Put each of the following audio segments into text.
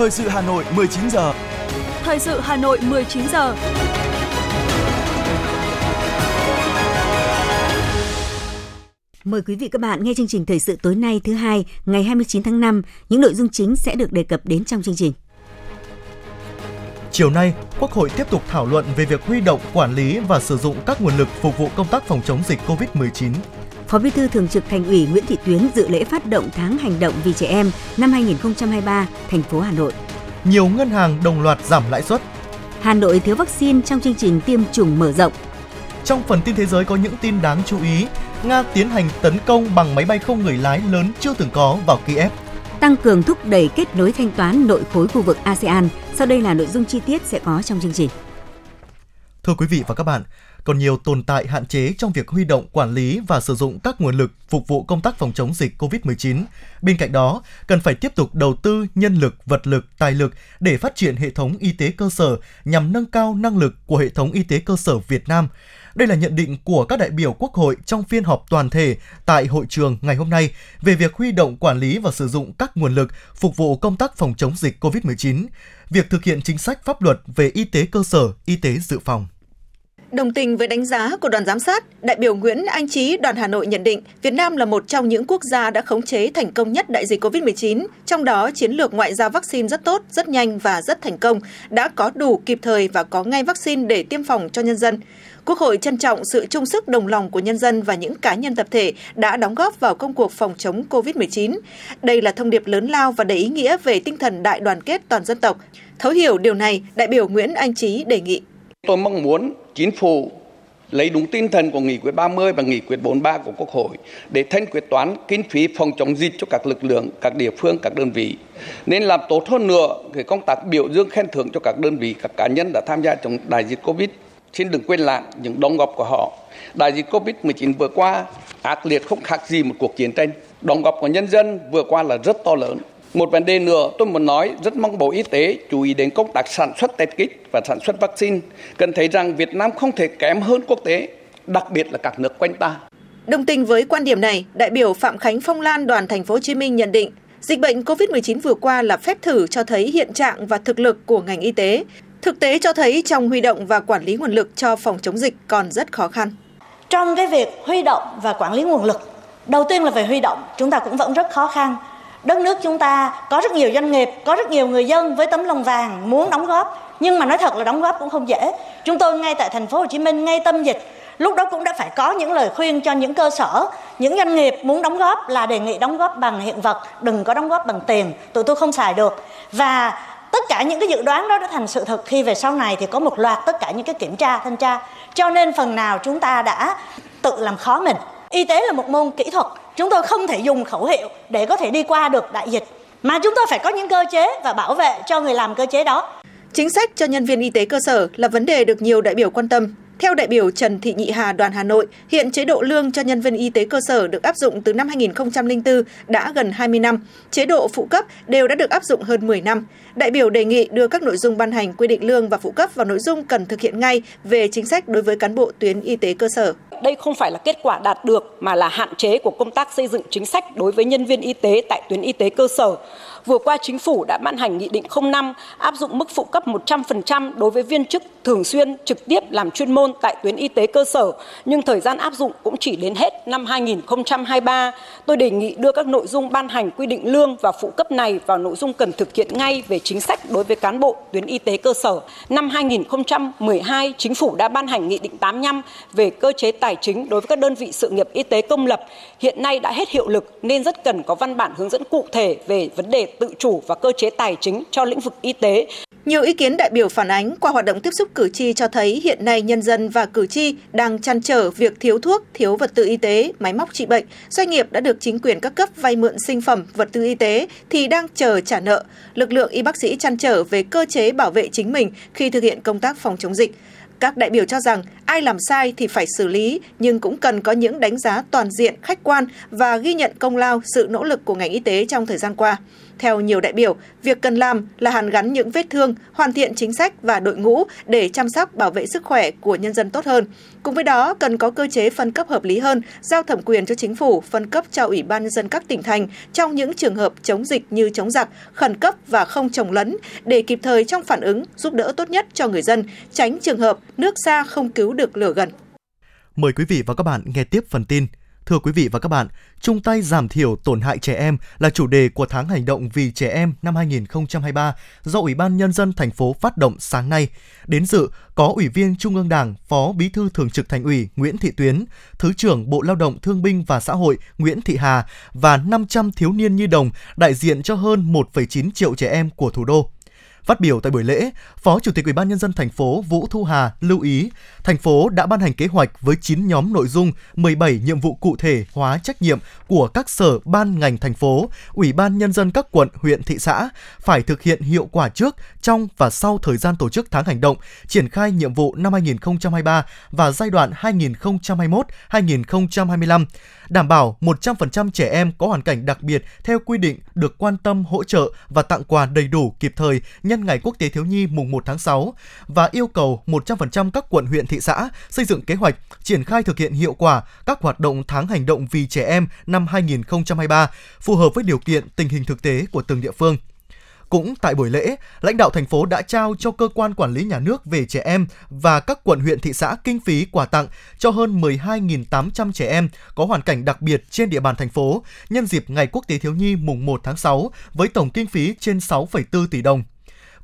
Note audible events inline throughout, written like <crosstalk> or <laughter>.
Thời sự Hà Nội 19 giờ. Thời sự Hà Nội 19 giờ. Mời quý vị các bạn nghe chương trình thời sự tối nay thứ hai ngày 29 tháng 5. Những nội dung chính sẽ được đề cập đến trong chương trình. Chiều nay, Quốc hội tiếp tục thảo luận về việc huy động, quản lý và sử dụng các nguồn lực phục vụ công tác phòng chống dịch COVID-19. Phó Bí thư Thường trực Thành ủy Nguyễn Thị Tuyến dự lễ phát động tháng hành động vì trẻ em năm 2023, thành phố Hà Nội. Nhiều ngân hàng đồng loạt giảm lãi suất. Hà Nội thiếu vaccine trong chương trình tiêm chủng mở rộng. Trong phần tin thế giới có những tin đáng chú ý. Nga tiến hành tấn công bằng máy bay không người lái lớn chưa từng có vào Kiev. Tăng cường thúc đẩy kết nối thanh toán nội khối khu vực ASEAN. Sau đây là nội dung chi tiết sẽ có trong chương trình. Thưa quý vị và các bạn, còn nhiều tồn tại hạn chế trong việc huy động, quản lý và sử dụng các nguồn lực phục vụ công tác phòng chống dịch COVID-19. Bên cạnh đó, cần phải tiếp tục đầu tư nhân lực, vật lực, tài lực để phát triển hệ thống y tế cơ sở nhằm nâng cao năng lực của hệ thống y tế cơ sở Việt Nam. Đây là nhận định của các đại biểu Quốc hội trong phiên họp toàn thể tại hội trường ngày hôm nay về việc huy động quản lý và sử dụng các nguồn lực phục vụ công tác phòng chống dịch COVID-19, việc thực hiện chính sách pháp luật về y tế cơ sở, y tế dự phòng. Đồng tình với đánh giá của đoàn giám sát, đại biểu Nguyễn Anh Trí, đoàn Hà Nội nhận định Việt Nam là một trong những quốc gia đã khống chế thành công nhất đại dịch COVID-19, trong đó chiến lược ngoại giao vaccine rất tốt, rất nhanh và rất thành công, đã có đủ kịp thời và có ngay vaccine để tiêm phòng cho nhân dân. Quốc hội trân trọng sự chung sức đồng lòng của nhân dân và những cá nhân tập thể đã đóng góp vào công cuộc phòng chống COVID-19. Đây là thông điệp lớn lao và đầy ý nghĩa về tinh thần đại đoàn kết toàn dân tộc. Thấu hiểu điều này, đại biểu Nguyễn Anh Trí đề nghị. Tôi mong muốn chính phủ lấy đúng tinh thần của nghị quyết 30 và nghị quyết 43 của Quốc hội để thanh quyết toán kinh phí phòng chống dịch cho các lực lượng, các địa phương, các đơn vị. Nên làm tốt hơn nữa cái công tác biểu dương khen thưởng cho các đơn vị, các cá nhân đã tham gia trong đại dịch Covid. Xin đừng quên lãng những đóng góp của họ. Đại dịch Covid-19 vừa qua ác liệt không khác gì một cuộc chiến tranh. Đóng góp của nhân dân vừa qua là rất to lớn. Một vấn đề nữa tôi muốn nói rất mong Bộ Y tế chú ý đến công tác sản xuất test kit và sản xuất vaccine. Cần thấy rằng Việt Nam không thể kém hơn quốc tế, đặc biệt là các nước quanh ta. Đồng tình với quan điểm này, đại biểu Phạm Khánh Phong Lan đoàn thành phố Hồ Chí Minh nhận định, dịch bệnh COVID-19 vừa qua là phép thử cho thấy hiện trạng và thực lực của ngành y tế. Thực tế cho thấy trong huy động và quản lý nguồn lực cho phòng chống dịch còn rất khó khăn. Trong cái việc huy động và quản lý nguồn lực, đầu tiên là về huy động, chúng ta cũng vẫn rất khó khăn đất nước chúng ta có rất nhiều doanh nghiệp, có rất nhiều người dân với tấm lòng vàng muốn đóng góp. Nhưng mà nói thật là đóng góp cũng không dễ. Chúng tôi ngay tại thành phố Hồ Chí Minh, ngay tâm dịch, lúc đó cũng đã phải có những lời khuyên cho những cơ sở, những doanh nghiệp muốn đóng góp là đề nghị đóng góp bằng hiện vật, đừng có đóng góp bằng tiền. Tụi tôi không xài được. Và tất cả những cái dự đoán đó đã thành sự thật. Khi về sau này thì có một loạt tất cả những cái kiểm tra, thanh tra. Cho nên phần nào chúng ta đã tự làm khó mình. Y tế là một môn kỹ thuật chúng tôi không thể dùng khẩu hiệu để có thể đi qua được đại dịch, mà chúng tôi phải có những cơ chế và bảo vệ cho người làm cơ chế đó. Chính sách cho nhân viên y tế cơ sở là vấn đề được nhiều đại biểu quan tâm theo đại biểu Trần Thị Nhị Hà đoàn Hà Nội, hiện chế độ lương cho nhân viên y tế cơ sở được áp dụng từ năm 2004 đã gần 20 năm. Chế độ phụ cấp đều đã được áp dụng hơn 10 năm. Đại biểu đề nghị đưa các nội dung ban hành quy định lương và phụ cấp vào nội dung cần thực hiện ngay về chính sách đối với cán bộ tuyến y tế cơ sở. Đây không phải là kết quả đạt được mà là hạn chế của công tác xây dựng chính sách đối với nhân viên y tế tại tuyến y tế cơ sở. Vừa qua chính phủ đã ban hành nghị định 05 áp dụng mức phụ cấp 100% đối với viên chức thường xuyên trực tiếp làm chuyên môn tại tuyến y tế cơ sở, nhưng thời gian áp dụng cũng chỉ đến hết năm 2023. Tôi đề nghị đưa các nội dung ban hành quy định lương và phụ cấp này vào nội dung cần thực hiện ngay về chính sách đối với cán bộ tuyến y tế cơ sở. Năm 2012, chính phủ đã ban hành nghị định 85 về cơ chế tài chính đối với các đơn vị sự nghiệp y tế công lập. Hiện nay đã hết hiệu lực nên rất cần có văn bản hướng dẫn cụ thể về vấn đề tự chủ và cơ chế tài chính cho lĩnh vực y tế. Nhiều ý kiến đại biểu phản ánh qua hoạt động tiếp xúc cử tri cho thấy hiện nay nhân dân và cử tri đang chăn trở việc thiếu thuốc, thiếu vật tư y tế, máy móc trị bệnh. Doanh nghiệp đã được chính quyền các cấp vay mượn sinh phẩm, vật tư y tế thì đang chờ trả nợ. Lực lượng y bác sĩ chăn trở về cơ chế bảo vệ chính mình khi thực hiện công tác phòng chống dịch. Các đại biểu cho rằng ai làm sai thì phải xử lý, nhưng cũng cần có những đánh giá toàn diện, khách quan và ghi nhận công lao, sự nỗ lực của ngành y tế trong thời gian qua. Theo nhiều đại biểu, việc cần làm là hàn gắn những vết thương, hoàn thiện chính sách và đội ngũ để chăm sóc bảo vệ sức khỏe của nhân dân tốt hơn. Cùng với đó, cần có cơ chế phân cấp hợp lý hơn, giao thẩm quyền cho chính phủ phân cấp cho Ủy ban nhân dân các tỉnh thành trong những trường hợp chống dịch như chống giặc, khẩn cấp và không trồng lấn để kịp thời trong phản ứng giúp đỡ tốt nhất cho người dân, tránh trường hợp nước xa không cứu được lửa gần. Mời quý vị và các bạn nghe tiếp phần tin. Thưa quý vị và các bạn, chung tay giảm thiểu tổn hại trẻ em là chủ đề của tháng hành động vì trẻ em năm 2023 do Ủy ban Nhân dân thành phố phát động sáng nay. Đến dự có Ủy viên Trung ương Đảng, Phó Bí thư Thường trực Thành ủy Nguyễn Thị Tuyến, Thứ trưởng Bộ Lao động Thương binh và Xã hội Nguyễn Thị Hà và 500 thiếu niên nhi đồng đại diện cho hơn 1,9 triệu trẻ em của thủ đô. Phát biểu tại buổi lễ, Phó Chủ tịch Ủy ban nhân dân thành phố Vũ Thu Hà lưu ý, thành phố đã ban hành kế hoạch với 9 nhóm nội dung, 17 nhiệm vụ cụ thể hóa trách nhiệm của các sở ban ngành thành phố, Ủy ban nhân dân các quận, huyện, thị xã phải thực hiện hiệu quả trước, trong và sau thời gian tổ chức tháng hành động, triển khai nhiệm vụ năm 2023 và giai đoạn 2021-2025 đảm bảo 100% trẻ em có hoàn cảnh đặc biệt theo quy định được quan tâm hỗ trợ và tặng quà đầy đủ kịp thời nhân ngày Quốc tế Thiếu nhi mùng 1 tháng 6 và yêu cầu 100% các quận huyện thị xã xây dựng kế hoạch triển khai thực hiện hiệu quả các hoạt động tháng hành động vì trẻ em năm 2023 phù hợp với điều kiện tình hình thực tế của từng địa phương. Cũng tại buổi lễ, lãnh đạo thành phố đã trao cho cơ quan quản lý nhà nước về trẻ em và các quận huyện thị xã kinh phí quà tặng cho hơn 12.800 trẻ em có hoàn cảnh đặc biệt trên địa bàn thành phố nhân dịp Ngày Quốc tế Thiếu nhi mùng 1 tháng 6 với tổng kinh phí trên 6,4 tỷ đồng.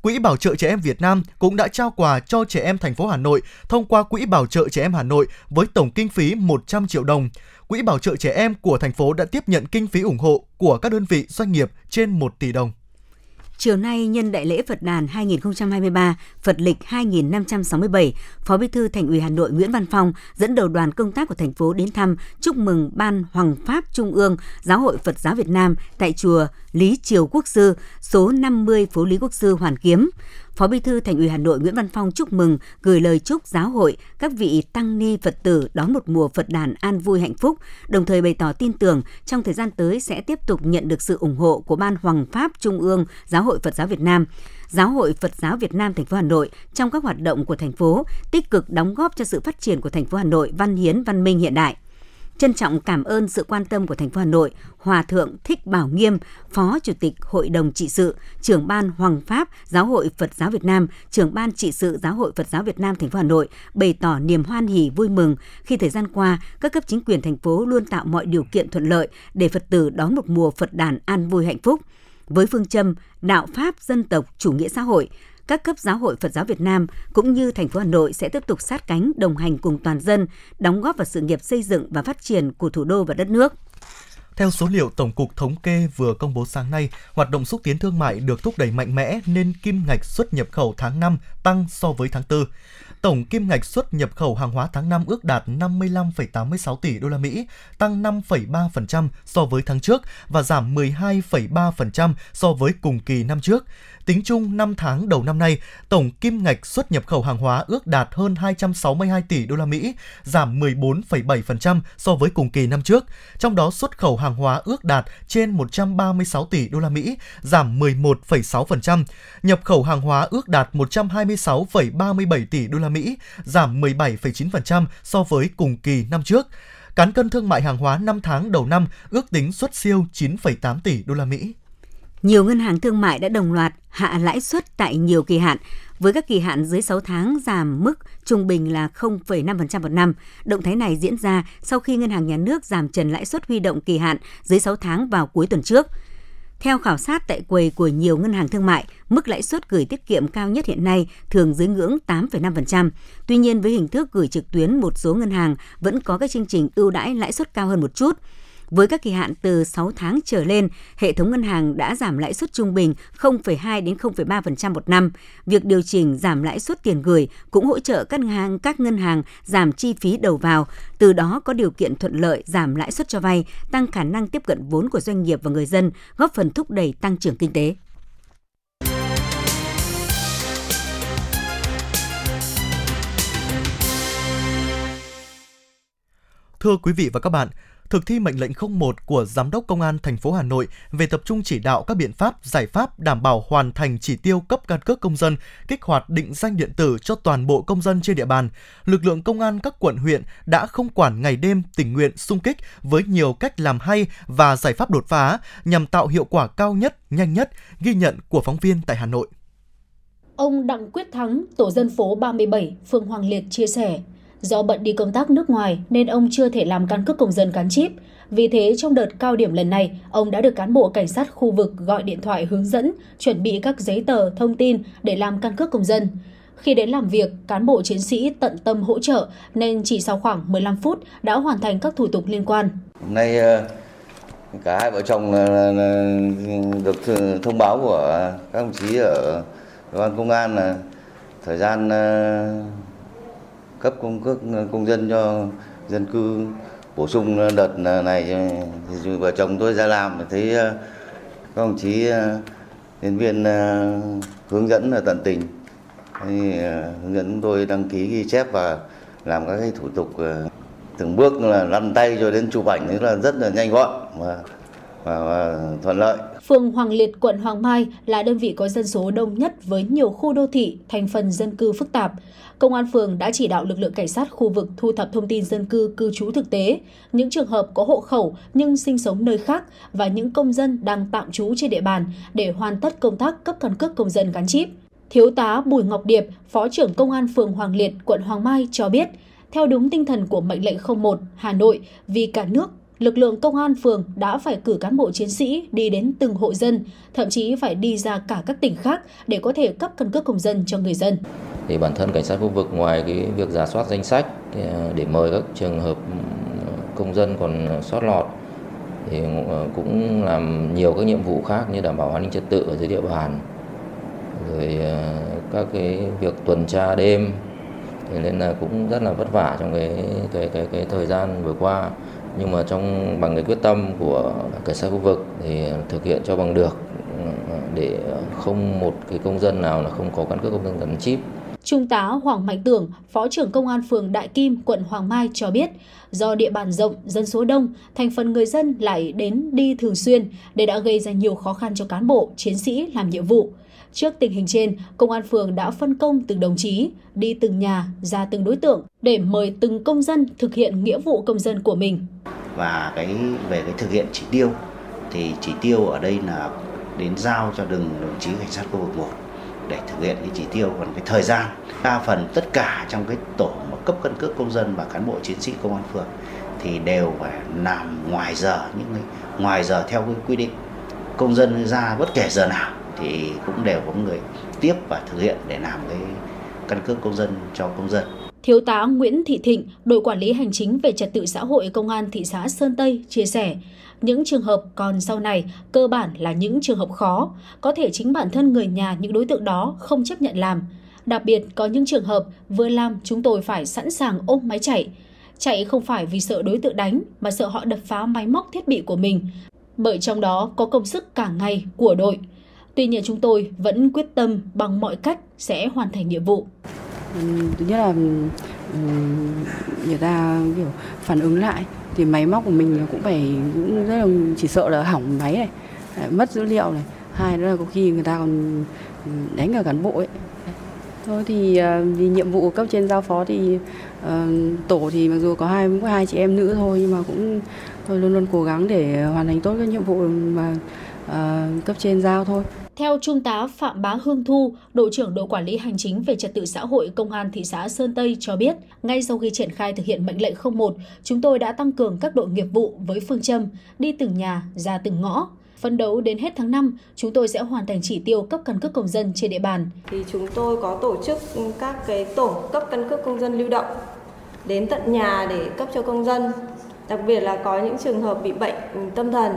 Quỹ Bảo trợ trẻ em Việt Nam cũng đã trao quà cho trẻ em thành phố Hà Nội thông qua Quỹ Bảo trợ trẻ em Hà Nội với tổng kinh phí 100 triệu đồng. Quỹ Bảo trợ trẻ em của thành phố đã tiếp nhận kinh phí ủng hộ của các đơn vị doanh nghiệp trên 1 tỷ đồng. Chiều nay nhân đại lễ Phật đàn 2023, Phật lịch 2567, Phó Bí thư Thành ủy Hà Nội Nguyễn Văn Phong dẫn đầu đoàn công tác của thành phố đến thăm chúc mừng Ban Hoàng Pháp Trung ương Giáo hội Phật giáo Việt Nam tại chùa Lý Triều Quốc Sư, số 50 phố Lý Quốc Sư Hoàn Kiếm. Phó Bí thư Thành ủy Hà Nội Nguyễn Văn Phong chúc mừng, gửi lời chúc giáo hội, các vị tăng ni Phật tử đón một mùa Phật đàn an vui hạnh phúc, đồng thời bày tỏ tin tưởng trong thời gian tới sẽ tiếp tục nhận được sự ủng hộ của Ban Hoàng Pháp Trung ương Giáo hội Phật giáo Việt Nam. Giáo hội Phật giáo Việt Nam thành phố Hà Nội trong các hoạt động của thành phố tích cực đóng góp cho sự phát triển của thành phố Hà Nội văn hiến văn minh hiện đại. Trân trọng cảm ơn sự quan tâm của thành phố Hà Nội, Hòa thượng Thích Bảo Nghiêm, Phó Chủ tịch Hội đồng trị sự, trưởng ban Hoàng Pháp Giáo hội Phật giáo Việt Nam, trưởng ban trị sự Giáo hội Phật giáo Việt Nam thành phố Hà Nội bày tỏ niềm hoan hỉ vui mừng khi thời gian qua các cấp chính quyền thành phố luôn tạo mọi điều kiện thuận lợi để Phật tử đón một mùa Phật đàn an vui hạnh phúc. Với phương châm đạo pháp dân tộc chủ nghĩa xã hội, các cấp giáo hội Phật giáo Việt Nam cũng như thành phố Hà Nội sẽ tiếp tục sát cánh đồng hành cùng toàn dân, đóng góp vào sự nghiệp xây dựng và phát triển của thủ đô và đất nước. Theo số liệu Tổng cục Thống kê vừa công bố sáng nay, hoạt động xúc tiến thương mại được thúc đẩy mạnh mẽ nên kim ngạch xuất nhập khẩu tháng 5 tăng so với tháng 4. Tổng kim ngạch xuất nhập khẩu hàng hóa tháng 5 ước đạt 55,86 tỷ đô la Mỹ, tăng 5,3% so với tháng trước và giảm 12,3% so với cùng kỳ năm trước. Tính chung 5 tháng đầu năm nay, tổng kim ngạch xuất nhập khẩu hàng hóa ước đạt hơn 262 tỷ đô la Mỹ, giảm 14,7% so với cùng kỳ năm trước. Trong đó xuất khẩu hàng hóa ước đạt trên 136 tỷ đô la Mỹ, giảm 11,6%. Nhập khẩu hàng hóa ước đạt 126,37 tỷ đô la Mỹ, giảm 17,9% so với cùng kỳ năm trước. Cán cân thương mại hàng hóa 5 tháng đầu năm ước tính xuất siêu 9,8 tỷ đô la Mỹ. Nhiều ngân hàng thương mại đã đồng loạt hạ lãi suất tại nhiều kỳ hạn, với các kỳ hạn dưới 6 tháng giảm mức trung bình là 0,5% một năm. Động thái này diễn ra sau khi Ngân hàng Nhà nước giảm trần lãi suất huy động kỳ hạn dưới 6 tháng vào cuối tuần trước. Theo khảo sát tại quầy của nhiều ngân hàng thương mại, mức lãi suất gửi tiết kiệm cao nhất hiện nay thường dưới ngưỡng 8,5%. Tuy nhiên, với hình thức gửi trực tuyến, một số ngân hàng vẫn có các chương trình ưu đãi lãi suất cao hơn một chút. Với các kỳ hạn từ 6 tháng trở lên, hệ thống ngân hàng đã giảm lãi suất trung bình 0,2 đến 0,3% một năm. Việc điều chỉnh giảm lãi suất tiền gửi cũng hỗ trợ các ngân hàng các ngân hàng giảm chi phí đầu vào, từ đó có điều kiện thuận lợi giảm lãi suất cho vay, tăng khả năng tiếp cận vốn của doanh nghiệp và người dân, góp phần thúc đẩy tăng trưởng kinh tế. Thưa quý vị và các bạn, thực thi mệnh lệnh 01 của Giám đốc Công an thành phố Hà Nội về tập trung chỉ đạo các biện pháp, giải pháp đảm bảo hoàn thành chỉ tiêu cấp căn cước công dân, kích hoạt định danh điện tử cho toàn bộ công dân trên địa bàn, lực lượng công an các quận huyện đã không quản ngày đêm tình nguyện sung kích với nhiều cách làm hay và giải pháp đột phá nhằm tạo hiệu quả cao nhất, nhanh nhất, ghi nhận của phóng viên tại Hà Nội. Ông Đặng Quyết Thắng, tổ dân phố 37, phường Hoàng Liệt chia sẻ, Do bận đi công tác nước ngoài nên ông chưa thể làm căn cước công dân gắn chip. Vì thế trong đợt cao điểm lần này, ông đã được cán bộ cảnh sát khu vực gọi điện thoại hướng dẫn, chuẩn bị các giấy tờ, thông tin để làm căn cước công dân. Khi đến làm việc, cán bộ chiến sĩ tận tâm hỗ trợ nên chỉ sau khoảng 15 phút đã hoàn thành các thủ tục liên quan. Hôm nay ờ, cả hai vợ chồng ờ, được thông báo của các đồng chí ở cơ quan công an là thời gian ờ, cấp công cước ờ, công dân cho dân cư bổ sung ờ, đợt ờ, này thì vợ chồng tôi ra làm thấy các đồng chí nhân viên hướng dẫn là tận tình. Hướng dẫn tôi đăng ký ghi chép và làm các cái thủ tục từng bước là lăn tay cho đến chụp ảnh là rất là nhanh gọn và, thuận lợi. Phường Hoàng Liệt, quận Hoàng Mai là đơn vị có dân số đông nhất với nhiều khu đô thị, thành phần dân cư phức tạp. Công an phường đã chỉ đạo lực lượng cảnh sát khu vực thu thập thông tin dân cư cư trú thực tế, những trường hợp có hộ khẩu nhưng sinh sống nơi khác và những công dân đang tạm trú trên địa bàn để hoàn tất công tác cấp căn cước công dân gắn chip. Thiếu tá Bùi Ngọc Điệp, Phó trưởng Công an phường Hoàng Liệt, quận Hoàng Mai cho biết, theo đúng tinh thần của mệnh lệnh 01 Hà Nội vì cả nước lực lượng công an phường đã phải cử cán bộ chiến sĩ đi đến từng hộ dân, thậm chí phải đi ra cả các tỉnh khác để có thể cấp căn cước công dân cho người dân. Thì bản thân cảnh sát khu vực ngoài cái việc giả soát danh sách à, để mời các trường hợp ừ, công dân còn sót lọt thì ờ, cũng làm nhiều các nhiệm vụ khác như đảm bảo an ninh trật tự ở dưới địa bàn rồi ờ, các cái việc tuần tra đêm thế nên là cũng rất là vất vả trong cái cái cái cái thời gian vừa qua nhưng mà trong bằng cái quyết tâm của cảnh sát khu vực thì thực hiện cho bằng được để không một cái công dân nào là không có căn cước công dân gắn chip. Trung tá Hoàng Mạnh Tưởng, Phó trưởng Công an phường Đại Kim, quận Hoàng Mai cho biết, do địa bàn rộng, dân số đông, thành phần người dân lại đến đi thường xuyên, để đã gây ra nhiều khó khăn cho cán bộ, chiến sĩ làm nhiệm vụ. Trước tình hình trên, Công an phường đã phân công từng đồng chí đi từng nhà, ra từng đối tượng để mời từng công dân thực hiện nghĩa vụ công dân của mình. Và cái về cái thực hiện chỉ tiêu thì chỉ tiêu ở đây là đến giao cho từng đồng chí cảnh sát khu vực 1 để thực hiện cái chỉ tiêu còn cái thời gian đa phần tất cả trong cái tổ mà cấp căn cước công dân và cán bộ chiến sĩ công an phường thì đều phải làm ngoài giờ những cái ngoài giờ theo cái quy định công dân ra bất kể giờ nào thì cũng đều có người tiếp và thực hiện để làm cái căn cước công dân cho công dân. Thiếu tá Nguyễn Thị Thịnh, đội quản lý hành chính về trật tự xã hội công an thị xã Sơn Tây chia sẻ, những trường hợp còn sau này cơ bản là những trường hợp khó, có thể chính bản thân người nhà những đối tượng đó không chấp nhận làm. Đặc biệt có những trường hợp vừa làm chúng tôi phải sẵn sàng ôm máy chạy. Chạy không phải vì sợ đối tượng đánh mà sợ họ đập phá máy móc thiết bị của mình, bởi trong đó có công sức cả ngày của đội. Tuy nhiên chúng tôi vẫn quyết tâm bằng mọi cách sẽ hoàn thành nhiệm vụ. Thứ nhất là người ta kiểu phản ứng lại thì máy móc của mình cũng phải cũng rất là chỉ sợ là hỏng máy này, mất dữ liệu này. Hai nữa là có khi người ta còn đánh cả cán bộ ấy. Thôi thì ờ, vì nhiệm vụ cấp trên giao phó thì uh, tổ thì mặc dù có hai có hai chị em nữ thôi nhưng mà cũng tôi luôn luôn cố gắng để hoàn thành tốt cái nhiệm vụ mà uh, cấp trên giao thôi. Theo Trung tá Phạm Bá Hương Thu, đội trưởng đội quản lý hành chính về trật tự xã hội Công an thị xã Sơn Tây cho biết, ngay sau khi triển khai thực hiện mệnh lệnh 01, chúng tôi đã tăng cường các đội nghiệp vụ với phương châm đi từng nhà, ra từng ngõ. Phấn đấu đến hết tháng 5, chúng tôi sẽ hoàn thành chỉ tiêu cấp căn cước công dân trên địa bàn. Thì chúng tôi có tổ chức các cái tổ cấp căn cước công dân lưu động đến tận nhà để cấp cho công dân. Đặc biệt là có những trường hợp bị bệnh tâm thần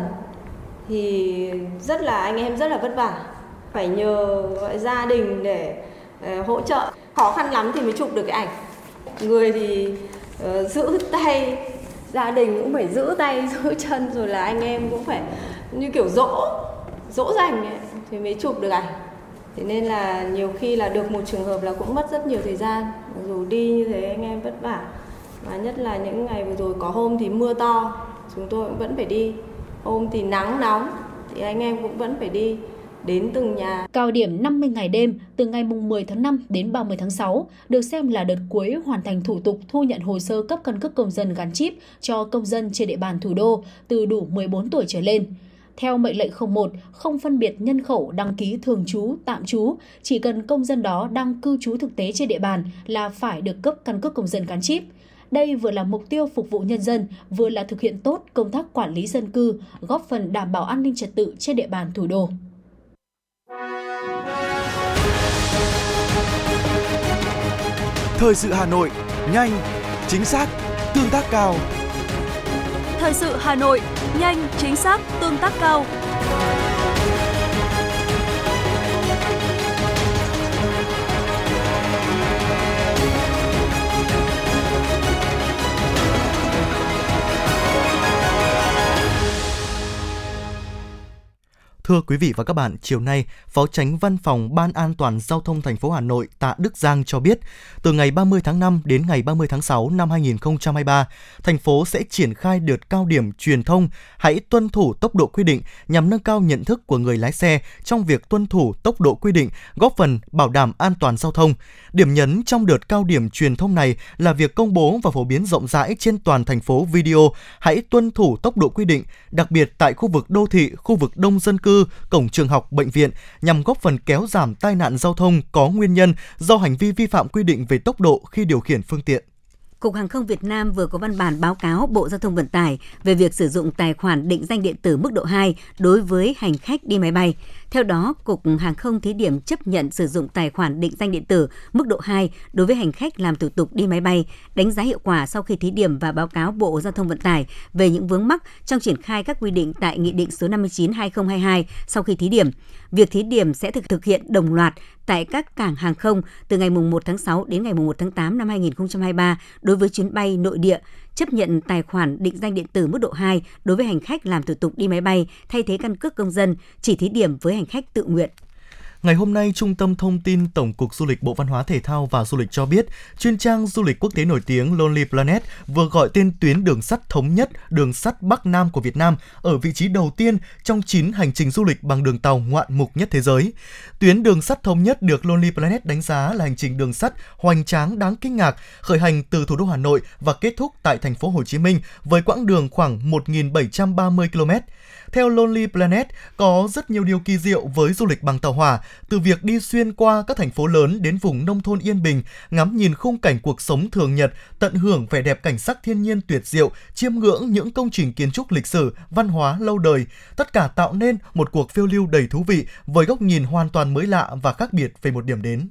thì rất là anh em rất là vất vả. Phải nhờ gọi gia đình để uh, hỗ trợ. Khó khăn lắm thì mới chụp được cái ảnh. Người thì uh, giữ tay gia đình cũng phải giữ tay <laughs> giữ chân rồi là anh em cũng phải như kiểu dỗ dỗ dành ấy, thì mới chụp được ảnh. Thế nên là nhiều khi là được một trường hợp là cũng mất rất nhiều thời gian. Dù đi như thế anh em vất vả và nhất là những ngày vừa rồi có hôm thì mưa to chúng tôi cũng vẫn phải đi. Hôm thì nắng nóng thì anh em cũng vẫn phải đi đến từng nhà. Cao điểm 50 ngày đêm từ ngày 10 tháng 5 đến 30 tháng 6 được xem là đợt cuối hoàn thành thủ tục thu nhận hồ sơ cấp căn cước công dân gắn chip cho công dân trên địa bàn thủ đô từ đủ 14 tuổi trở lên. Theo mệnh lệnh 01, không phân biệt nhân khẩu đăng ký thường trú, tạm trú, chỉ cần công dân đó đang cư trú thực tế trên địa bàn là phải được cấp căn cước công dân gắn chip. Đây vừa là mục tiêu phục vụ nhân dân, vừa là thực hiện tốt công tác quản lý dân cư, góp phần đảm bảo an ninh trật tự trên địa bàn thủ đô. Thời sự Hà Nội, nhanh, chính xác, tương tác cao. Thời sự Hà Nội, nhanh, chính xác, tương tác cao. Thưa quý vị và các bạn, chiều nay, Phó Tránh Văn phòng Ban An toàn Giao thông thành phố Hà Nội Tạ Đức Giang cho biết, từ ngày 30 tháng 5 đến ngày 30 tháng 6 năm 2023, thành phố sẽ triển khai đợt cao điểm truyền thông hãy tuân thủ tốc độ quy định nhằm nâng cao nhận thức của người lái xe trong việc tuân thủ tốc độ quy định, góp phần bảo đảm an toàn giao thông. Điểm nhấn trong đợt cao điểm truyền thông này là việc công bố và phổ biến rộng rãi trên toàn thành phố video hãy tuân thủ tốc độ quy định, đặc biệt tại khu vực đô thị, khu vực đông dân cư, cổng trường học, bệnh viện nhằm góp phần kéo giảm tai nạn giao thông có nguyên nhân do hành vi vi phạm quy định về tốc độ khi điều khiển phương tiện. Cục Hàng không Việt Nam vừa có văn bản báo cáo Bộ Giao thông Vận tải về việc sử dụng tài khoản định danh điện tử mức độ 2 đối với hành khách đi máy bay. Theo đó, Cục Hàng không thí điểm chấp nhận sử dụng tài khoản định danh điện tử mức độ 2 đối với hành khách làm thủ tục đi máy bay, đánh giá hiệu quả sau khi thí điểm và báo cáo Bộ Giao thông Vận tải về những vướng mắc trong triển khai các quy định tại Nghị định số 59-2022 sau khi thí điểm. Việc thí điểm sẽ thực thực hiện đồng loạt tại các cảng hàng không từ ngày 1 tháng 6 đến ngày 1 tháng 8 năm 2023 đối với chuyến bay nội địa chấp nhận tài khoản định danh điện tử mức độ 2 đối với hành khách làm thủ tục đi máy bay thay thế căn cước công dân, chỉ thí điểm với hành khách tự nguyện. Ngày hôm nay, Trung tâm Thông tin Tổng cục Du lịch Bộ Văn hóa Thể thao và Du lịch cho biết, chuyên trang du lịch quốc tế nổi tiếng Lonely Planet vừa gọi tên tuyến đường sắt thống nhất đường sắt Bắc Nam của Việt Nam ở vị trí đầu tiên trong 9 hành trình du lịch bằng đường tàu ngoạn mục nhất thế giới. Tuyến đường sắt thống nhất được Lonely Planet đánh giá là hành trình đường sắt hoành tráng đáng kinh ngạc, khởi hành từ thủ đô Hà Nội và kết thúc tại thành phố Hồ Chí Minh với quãng đường khoảng 1.730 km. Theo Lonely Planet, có rất nhiều điều kỳ diệu với du lịch bằng tàu hỏa, từ việc đi xuyên qua các thành phố lớn đến vùng nông thôn yên bình, ngắm nhìn khung cảnh cuộc sống thường nhật, tận hưởng vẻ đẹp cảnh sắc thiên nhiên tuyệt diệu, chiêm ngưỡng những công trình kiến trúc lịch sử, văn hóa lâu đời, tất cả tạo nên một cuộc phiêu lưu đầy thú vị với góc nhìn hoàn toàn mới lạ và khác biệt về một điểm đến.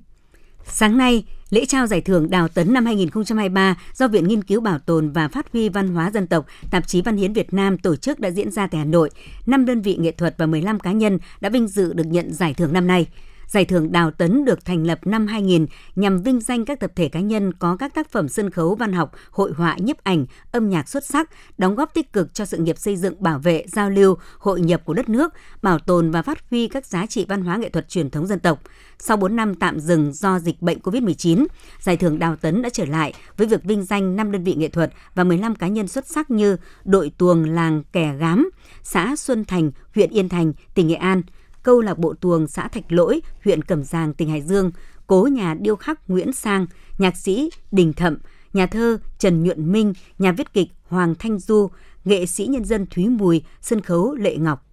Sáng nay, lễ trao giải thưởng Đào Tấn năm 2023 do Viện Nghiên cứu Bảo tồn và Phát huy Văn hóa Dân tộc, Tạp chí Văn hiến Việt Nam tổ chức đã diễn ra tại Hà Nội. 5 đơn vị nghệ thuật và 15 cá nhân đã vinh dự được nhận giải thưởng năm nay. Giải thưởng Đào Tấn được thành lập năm 2000 nhằm vinh danh các tập thể cá nhân có các tác phẩm sân khấu văn học, hội họa, nhiếp ảnh, âm nhạc xuất sắc, đóng góp tích cực cho sự nghiệp xây dựng, bảo vệ, giao lưu, hội nhập của đất nước, bảo tồn và phát huy các giá trị văn hóa nghệ thuật truyền thống dân tộc. Sau 4 năm tạm dừng do dịch bệnh COVID-19, Giải thưởng Đào Tấn đã trở lại với việc vinh danh 5 đơn vị nghệ thuật và 15 cá nhân xuất sắc như đội tuồng làng Kẻ Gám, xã Xuân Thành, huyện Yên Thành, tỉnh Nghệ An – câu lạc bộ tuồng xã Thạch Lỗi, huyện Cẩm Giang, tỉnh Hải Dương, cố nhà điêu khắc Nguyễn Sang, nhạc sĩ Đình Thậm, nhà thơ Trần Nhuận Minh, nhà viết kịch Hoàng Thanh Du, nghệ sĩ nhân dân Thúy Mùi, sân khấu Lệ Ngọc.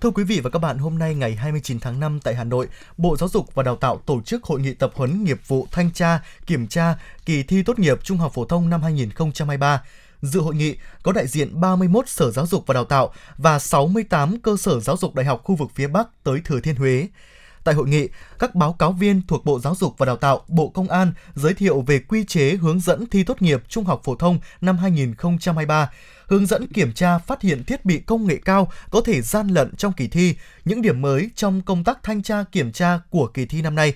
Thưa quý vị và các bạn, hôm nay ngày 29 tháng 5 tại Hà Nội, Bộ Giáo dục và Đào tạo tổ chức hội nghị tập huấn nghiệp vụ thanh tra, kiểm tra kỳ thi tốt nghiệp trung học phổ thông năm 2023. Dự hội nghị có đại diện 31 sở giáo dục và đào tạo và 68 cơ sở giáo dục đại học khu vực phía Bắc tới Thừa Thiên Huế. Tại hội nghị, các báo cáo viên thuộc Bộ Giáo dục và Đào tạo, Bộ Công an giới thiệu về quy chế hướng dẫn thi tốt nghiệp trung học phổ thông năm 2023, hướng dẫn kiểm tra phát hiện thiết bị công nghệ cao có thể gian lận trong kỳ thi, những điểm mới trong công tác thanh tra kiểm tra của kỳ thi năm nay.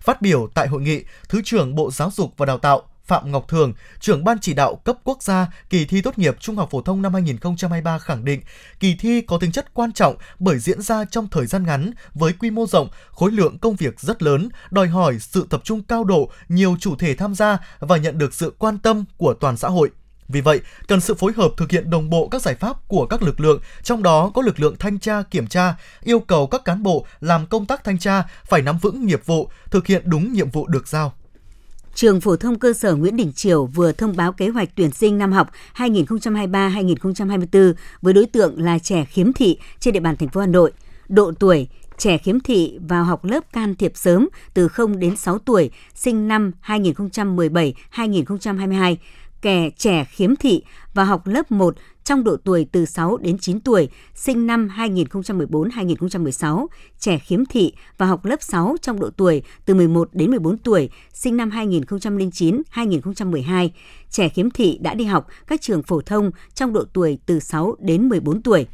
Phát biểu tại hội nghị, Thứ trưởng Bộ Giáo dục và Đào tạo Phạm Ngọc Thường, trưởng ban chỉ đạo cấp quốc gia kỳ thi tốt nghiệp trung học phổ thông năm 2023 khẳng định, kỳ thi có tính chất quan trọng bởi diễn ra trong thời gian ngắn với quy mô rộng, khối lượng công việc rất lớn, đòi hỏi sự tập trung cao độ, nhiều chủ thể tham gia và nhận được sự quan tâm của toàn xã hội. Vì vậy, cần sự phối hợp thực hiện đồng bộ các giải pháp của các lực lượng, trong đó có lực lượng thanh tra, kiểm tra, yêu cầu các cán bộ làm công tác thanh tra phải nắm vững nghiệp vụ, thực hiện đúng nhiệm vụ được giao. Trường phổ thông cơ sở Nguyễn Đình Chiểu vừa thông báo kế hoạch tuyển sinh năm học 2023-2024 với đối tượng là trẻ khiếm thị trên địa bàn thành phố Hà Nội. Độ tuổi trẻ khiếm thị vào học lớp can thiệp sớm từ 0 đến 6 tuổi, sinh năm 2017-2022, kẻ trẻ khiếm thị và học lớp 1 trong độ tuổi từ 6 đến 9 tuổi, sinh năm 2014-2016, trẻ khiếm thị và học lớp 6 trong độ tuổi từ 11 đến 14 tuổi, sinh năm 2009-2012, trẻ khiếm thị đã đi học các trường phổ thông trong độ tuổi từ 6 đến 14 tuổi.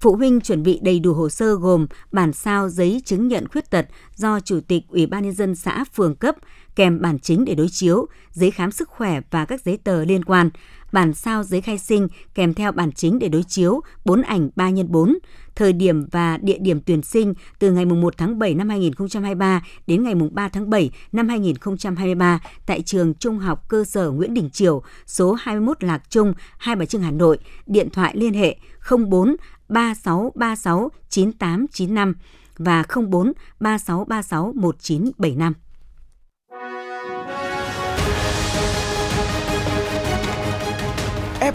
Phụ huynh chuẩn bị đầy đủ hồ sơ gồm bản sao giấy chứng nhận khuyết tật do Chủ tịch Ủy ban nhân dân xã phường cấp, kèm bản chính để đối chiếu, giấy khám sức khỏe và các giấy tờ liên quan, bản sao giấy khai sinh kèm theo bản chính để đối chiếu, 4 ảnh 3 x 4, thời điểm và địa điểm tuyển sinh từ ngày 1 tháng 7 năm 2023 đến ngày 3 tháng 7 năm 2023 tại trường Trung học cơ sở Nguyễn Đình Chiểu, số 21 Lạc Trung, Hai Bà Trưng, Hà Nội, điện thoại liên hệ 04 3636 9895 và 04 3636 1975.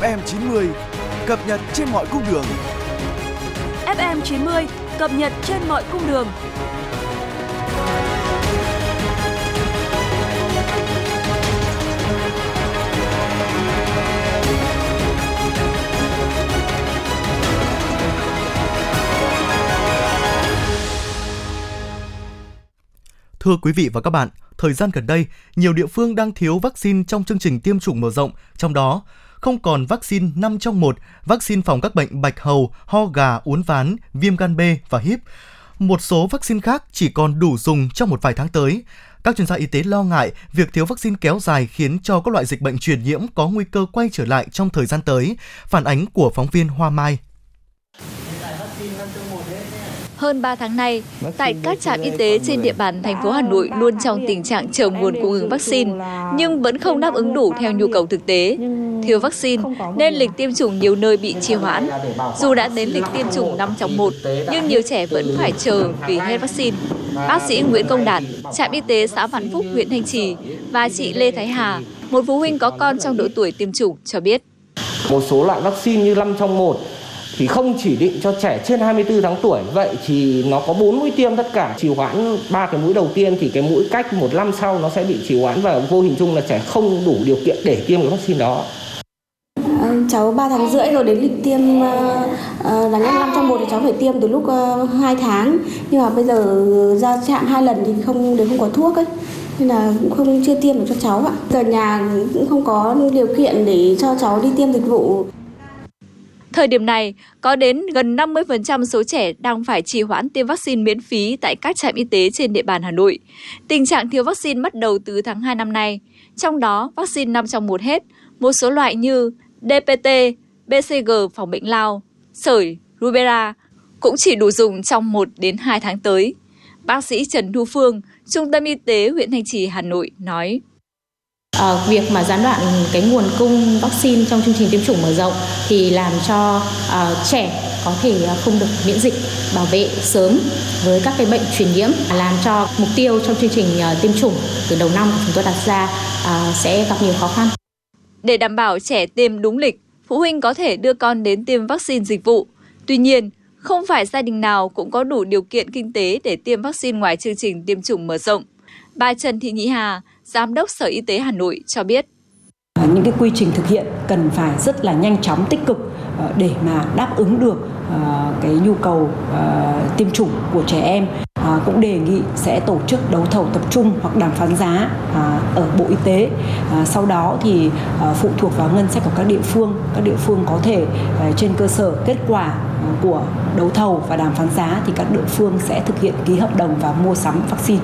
FM 90 cập nhật trên mọi cung đường. FM 90 cập nhật trên mọi cung đường. Thưa quý vị và các bạn, thời gian gần đây, nhiều địa phương đang thiếu vaccine trong chương trình tiêm chủng mở rộng, trong đó không còn vaccine 5 trong 1, vaccine phòng các bệnh bạch hầu, ho gà, uốn ván, viêm gan B và hiếp. Một số vaccine khác chỉ còn đủ dùng trong một vài tháng tới. Các chuyên gia y tế lo ngại việc thiếu vaccine kéo dài khiến cho các loại dịch bệnh truyền nhiễm có nguy cơ quay trở lại trong thời gian tới. Phản ánh của phóng viên Hoa Mai. Hơn 3 tháng nay, tại các trạm y tế trên địa bàn thành phố Hà Nội luôn trong tình trạng chờ nguồn cung ứng vaccine, nhưng vẫn không đáp ứng đủ theo nhu cầu thực tế. Thiếu vaccine nên lịch tiêm chủng nhiều nơi bị trì hoãn. Dù đã đến lịch tiêm chủng 5 trong 1, nhưng nhiều trẻ vẫn phải chờ vì hết vaccine. Bác sĩ Nguyễn Công Đạt, trạm y tế xã Vạn Phúc, huyện Thanh Trì và chị Lê Thái Hà, một phụ huynh có con trong độ tuổi tiêm chủng cho biết. Một số loại vaccine như 5 trong 1 thì không chỉ định cho trẻ trên 24 tháng tuổi vậy thì nó có 4 mũi tiêm tất cả trì hoãn ba cái mũi đầu tiên thì cái mũi cách một năm sau nó sẽ bị trì hoãn và vô hình chung là trẻ không đủ điều kiện để tiêm cái vaccine đó ờ, cháu 3 tháng rưỡi rồi đến lịch tiêm uh, là năm trong một thì cháu phải tiêm từ lúc uh, 2 tháng nhưng mà bây giờ ra trạm hai lần thì không đều không có thuốc ấy nên là cũng không chưa tiêm được cho cháu ạ. Giờ nhà cũng không có điều kiện để cho cháu đi tiêm dịch vụ. Thời điểm này, có đến gần 50% số trẻ đang phải trì hoãn tiêm vaccine miễn phí tại các trạm y tế trên địa bàn Hà Nội. Tình trạng thiếu vaccine bắt đầu từ tháng 2 năm nay. Trong đó, vaccine 5 trong 1 hết, một số loại như DPT, BCG phòng bệnh lao, sởi, rubella cũng chỉ đủ dùng trong 1 đến 2 tháng tới. Bác sĩ Trần Thu Phương, Trung tâm Y tế huyện Thanh Trì, Hà Nội nói. À, việc mà gián đoạn cái nguồn cung vaccine trong chương trình tiêm chủng mở rộng thì làm cho à, trẻ có thể ờ, không được miễn dịch bảo vệ sớm với các cái bệnh truyền nhiễm làm cho mục tiêu trong chương trình à, tiêm chủng từ đầu năm chúng tôi đặt ra à, sẽ gặp nhiều khó khăn. Để đảm bảo trẻ tiêm đúng lịch, phụ huynh có thể đưa con đến tiêm vaccine dịch vụ. Tuy nhiên, không phải gia đình nào cũng có đủ điều kiện kinh tế để tiêm vaccine ngoài chương trình tiêm chủng mở rộng. Bà Trần Thị Nhị Hà, Giám đốc Sở Y tế Hà Nội cho biết. Những cái quy trình thực hiện cần phải rất là nhanh chóng, tích cực ờ, để mà đáp ứng được ờ, cái nhu cầu ờ, tiêm chủng của trẻ em. Cũng đề nghị sẽ tổ chức đấu thầu tập trung hoặc đàm phán giá ở Bộ Y tế. Sau đó thì phụ thuộc vào ngân sách của các địa phương. Các địa phương có thể trên cơ sở kết quả của đấu thầu và đàm phán giá thì các địa phương sẽ thực hiện ký hợp đồng và mua sắm vaccine.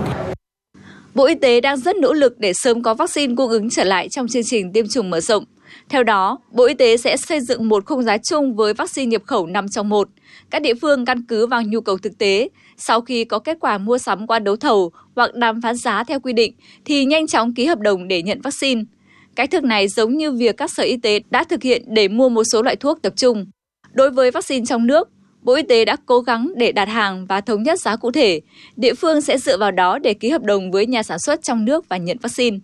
Bộ Y tế đang rất nỗ lực để sớm có vaccine cung ứng trở lại trong chương trình tiêm chủng mở rộng. Theo đó, Bộ Y tế sẽ xây dựng một khung giá chung với vaccine nhập khẩu 5 trong 1. Các địa phương căn cứ vào nhu cầu thực tế, sau khi có kết quả mua sắm qua đấu thầu hoặc đàm phán giá theo quy định thì nhanh chóng ký hợp đồng để nhận vaccine. Cách thức này giống như việc các sở y tế đã thực hiện để mua một số loại thuốc tập trung. Đối với vaccine trong nước, Bộ Y tế đã cố gắng để đặt hàng và thống nhất giá cụ thể. Địa phương sẽ dựa vào đó để ký hợp đồng với nhà sản xuất trong nước và nhận vaccine.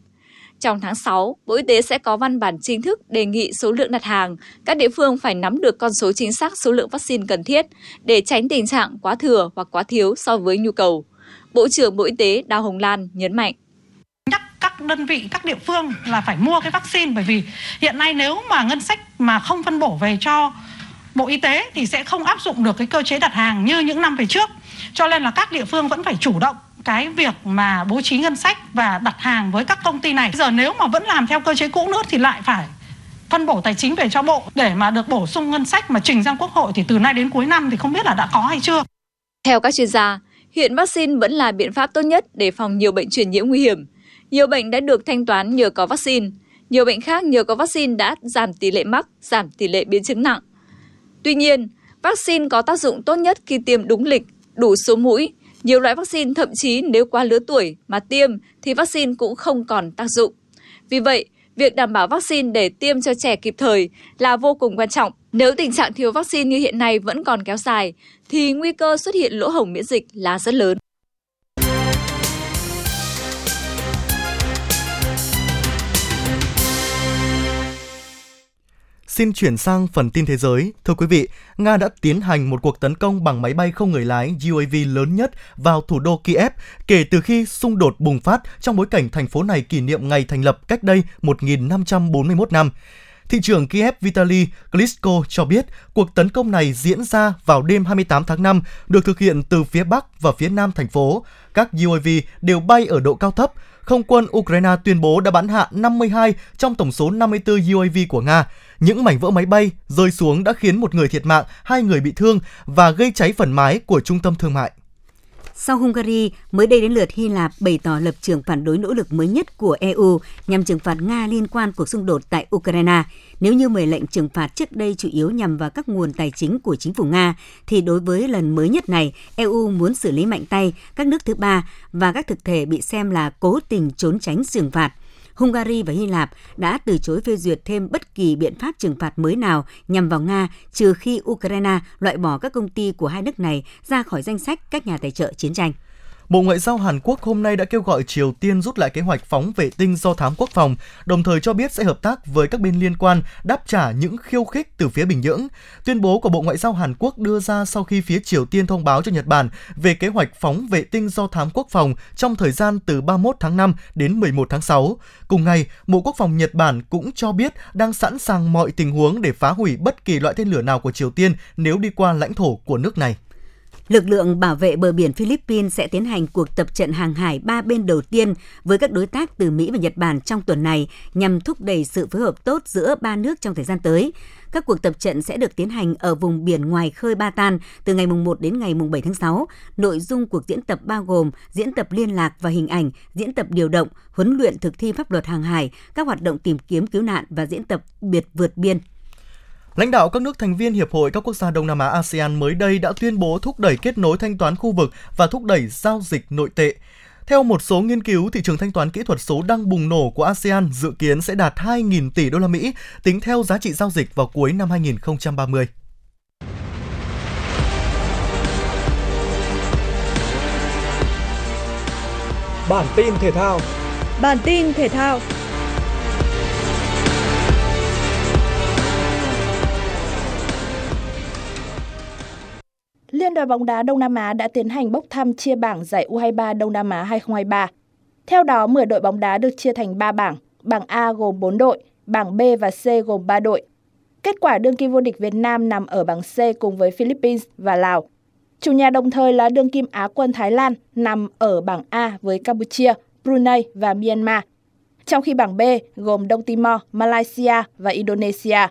Trong tháng 6, Bộ Y tế sẽ có văn bản chính thức đề nghị số lượng đặt hàng. Các địa phương phải nắm được con số chính xác số lượng vaccine cần thiết để tránh tình trạng quá thừa hoặc quá thiếu so với nhu cầu. Bộ trưởng Bộ Y tế Đào Hồng Lan nhấn mạnh nhắc các đơn vị các địa phương là phải mua cái vaccine bởi vì hiện nay nếu mà ngân sách mà không phân bổ về cho Bộ Y tế thì sẽ không áp dụng được cái cơ chế đặt hàng như những năm về trước. Cho nên là các địa phương vẫn phải chủ động cái việc mà bố trí ngân sách và đặt hàng với các công ty này. Giờ nếu mà vẫn làm theo cơ chế cũ nữa thì lại phải phân bổ tài chính về cho bộ để mà được bổ sung ngân sách mà trình ra quốc hội thì từ nay đến cuối năm thì không biết là đã có hay chưa. Theo các chuyên gia, hiện vaccine vẫn là biện pháp tốt nhất để phòng nhiều bệnh truyền nhiễm nguy hiểm. Nhiều bệnh đã được thanh toán nhờ có vaccine. Nhiều bệnh khác nhờ có vaccine đã giảm tỷ lệ mắc, giảm tỷ lệ biến chứng nặng. Tuy nhiên, vaccine có tác dụng tốt nhất khi tiêm đúng lịch, đủ số mũi. Nhiều loại vaccine thậm chí nếu quá lứa tuổi mà tiêm thì vaccine cũng không còn tác dụng. Vì vậy, việc đảm bảo vaccine để tiêm cho trẻ kịp thời là vô cùng quan trọng. Nếu tình trạng thiếu vaccine như hiện nay vẫn còn kéo dài, thì nguy cơ xuất hiện lỗ hổng miễn dịch là rất lớn. Xin chuyển sang phần tin thế giới. Thưa quý vị, Nga đã tiến hành một cuộc tấn công bằng máy bay không người lái UAV lớn nhất vào thủ đô Kiev kể từ khi xung đột bùng phát trong bối cảnh thành phố này kỷ niệm ngày thành lập cách đây 1.541 năm. Thị trưởng Kiev Vitaly Klitschko cho biết cuộc tấn công này diễn ra vào đêm 28 tháng 5, được thực hiện từ phía bắc và phía nam thành phố. Các UAV đều bay ở độ cao thấp. Không quân Ukraine tuyên bố đã bắn hạ 52 trong tổng số 54 UAV của Nga. Những mảnh vỡ máy bay rơi xuống đã khiến một người thiệt mạng, hai người bị thương và gây cháy phần mái của trung tâm thương mại. Sau Hungary, mới đây đến lượt Hy Lạp bày tỏ lập trường phản đối nỗ lực mới nhất của EU nhằm trừng phạt Nga liên quan cuộc xung đột tại Ukraine. Nếu như 10 lệnh trừng phạt trước đây chủ yếu nhằm vào các nguồn tài chính của chính phủ Nga, thì đối với lần mới nhất này, EU muốn xử lý mạnh tay các nước thứ ba và các thực thể bị xem là cố tình trốn tránh trừng phạt. Hungary và Hy Lạp đã từ chối phê duyệt thêm bất kỳ biện pháp trừng phạt mới nào nhằm vào Nga, trừ khi Ukraine loại bỏ các công ty của hai nước này ra khỏi danh sách các nhà tài trợ chiến tranh. Bộ Ngoại giao Hàn Quốc hôm nay đã kêu gọi Triều Tiên rút lại kế hoạch phóng vệ tinh do thám quốc phòng, đồng thời cho biết sẽ hợp tác với các bên liên quan đáp trả những khiêu khích từ phía Bình Nhưỡng. Tuyên bố của Bộ Ngoại giao Hàn Quốc đưa ra sau khi phía Triều Tiên thông báo cho Nhật Bản về kế hoạch phóng vệ tinh do thám quốc phòng trong thời gian từ 31 tháng 5 đến 11 tháng 6. Cùng ngày, Bộ Quốc phòng Nhật Bản cũng cho biết đang sẵn sàng mọi tình huống để phá hủy bất kỳ loại tên lửa nào của Triều Tiên nếu đi qua lãnh thổ của nước này. Lực lượng bảo vệ bờ biển Philippines sẽ tiến hành cuộc tập trận hàng hải ba bên đầu tiên với các đối tác từ Mỹ và Nhật Bản trong tuần này nhằm thúc đẩy sự phối hợp tốt giữa ba nước trong thời gian tới. Các cuộc tập trận sẽ được tiến hành ở vùng biển ngoài khơi Ba Tan từ ngày 1 đến ngày 7 tháng 6. Nội dung cuộc diễn tập bao gồm diễn tập liên lạc và hình ảnh, diễn tập điều động, huấn luyện thực thi pháp luật hàng hải, các hoạt động tìm kiếm cứu nạn và diễn tập biệt vượt biên Lãnh đạo các nước thành viên Hiệp hội các quốc gia Đông Nam Á ASEAN mới đây đã tuyên bố thúc đẩy kết nối thanh toán khu vực và thúc đẩy giao dịch nội tệ. Theo một số nghiên cứu, thị trường thanh toán kỹ thuật số đang bùng nổ của ASEAN dự kiến sẽ đạt 2.000 tỷ đô la Mỹ tính theo giá trị giao dịch vào cuối năm 2030. Bản tin thể thao Bản tin thể thao đoàn bóng đá Đông Nam Á đã tiến hành bốc thăm chia bảng giải U23 Đông Nam Á 2023. Theo đó, 10 đội bóng đá được chia thành 3 bảng, bảng A gồm 4 đội, bảng B và C gồm 3 đội. Kết quả đương kim vô địch Việt Nam nằm ở bảng C cùng với Philippines và Lào. Chủ nhà đồng thời là đương kim Á quân Thái Lan nằm ở bảng A với Campuchia, Brunei và Myanmar. Trong khi bảng B gồm Đông Timor, Malaysia và Indonesia.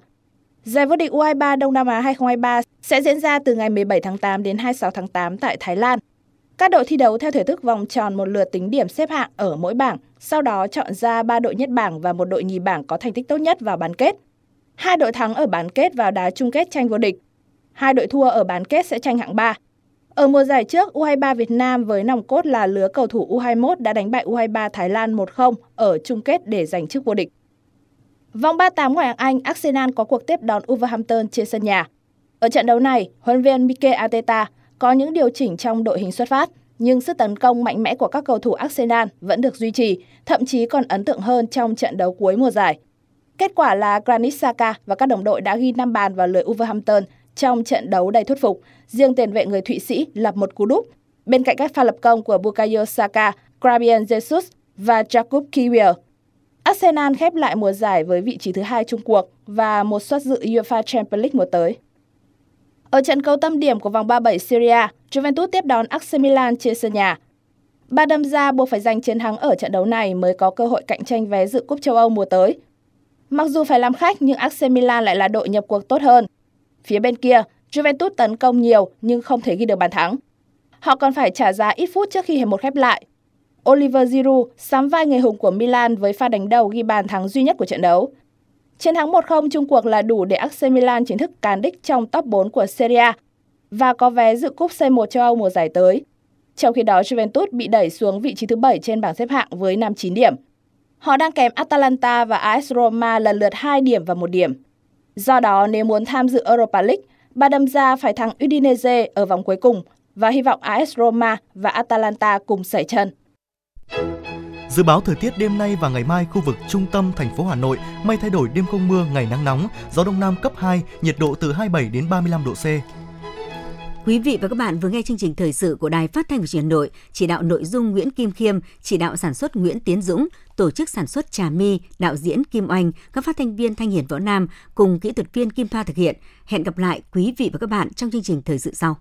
Giải vô địch U23 Đông Nam Á 2023 sẽ diễn ra từ ngày 17 tháng 8 đến 26 tháng 8 tại Thái Lan. Các đội thi đấu theo thể thức vòng tròn một lượt tính điểm xếp hạng ở mỗi bảng, sau đó chọn ra 3 đội nhất bảng và một đội nhì bảng có thành tích tốt nhất vào bán kết. Hai đội thắng ở bán kết vào đá chung kết tranh vô địch. Hai đội thua ở bán kết sẽ tranh hạng 3. Ở mùa giải trước, U23 Việt Nam với nòng cốt là lứa cầu thủ U21 đã đánh bại U23 Thái Lan 1-0 ở chung kết để giành chức vô địch. Vòng 38 ngoại hạng Anh, Arsenal có cuộc tiếp đón Wolverhampton trên sân nhà. Ở trận đấu này, huấn viên Mikel Arteta có những điều chỉnh trong đội hình xuất phát, nhưng sức tấn công mạnh mẽ của các cầu thủ Arsenal vẫn được duy trì, thậm chí còn ấn tượng hơn trong trận đấu cuối mùa giải. Kết quả là Granit Xhaka và các đồng đội đã ghi 5 bàn vào lưới Wolverhampton trong trận đấu đầy thuyết phục. Riêng tiền vệ người Thụy Sĩ lập một cú đúp. Bên cạnh các pha lập công của Bukayo Saka, Gabriel Jesus và Jakub Kiwier, Arsenal khép lại mùa giải với vị trí thứ hai chung cuộc và một suất dự UEFA Champions League mùa tới. Ở trận cầu tâm điểm của vòng 37 Syria, Juventus tiếp đón AC Milan trên sân nhà. Ba đâm ra buộc phải giành chiến thắng ở trận đấu này mới có cơ hội cạnh tranh vé dự cúp châu Âu mùa tới. Mặc dù phải làm khách nhưng AC Milan lại là đội nhập cuộc tốt hơn. Phía bên kia, Juventus tấn công nhiều nhưng không thể ghi được bàn thắng. Họ còn phải trả giá ít phút trước khi hiệp một khép lại. Oliver Giroud sắm vai người hùng của Milan với pha đánh đầu ghi bàn thắng duy nhất của trận đấu. Chiến thắng 1-0 chung cuộc là đủ để AC Milan chính thức cán đích trong top 4 của Serie A và có vé dự cúp C1 châu Âu mùa giải tới. Trong khi đó, Juventus bị đẩy xuống vị trí thứ 7 trên bảng xếp hạng với 59 điểm. Họ đang kèm Atalanta và AS Roma lần lượt 2 điểm và 1 điểm. Do đó, nếu muốn tham dự Europa League, Ba đâm ra phải thắng Udinese ở vòng cuối cùng và hy vọng AS Roma và Atalanta cùng sẩy chân. Dự báo thời tiết đêm nay và ngày mai khu vực trung tâm thành phố Hà Nội mây thay đổi đêm không mưa, ngày nắng nóng, gió đông nam cấp 2, nhiệt độ từ 27 đến 35 độ C. Quý vị và các bạn vừa nghe chương trình thời sự của Đài Phát thanh và Truyền hình Nội, chỉ đạo nội dung Nguyễn Kim Khiêm, chỉ đạo sản xuất Nguyễn Tiến Dũng, tổ chức sản xuất Trà My, đạo diễn Kim Oanh, các phát thanh viên Thanh Hiền Võ Nam cùng kỹ thuật viên Kim Thoa thực hiện. Hẹn gặp lại quý vị và các bạn trong chương trình thời sự sau.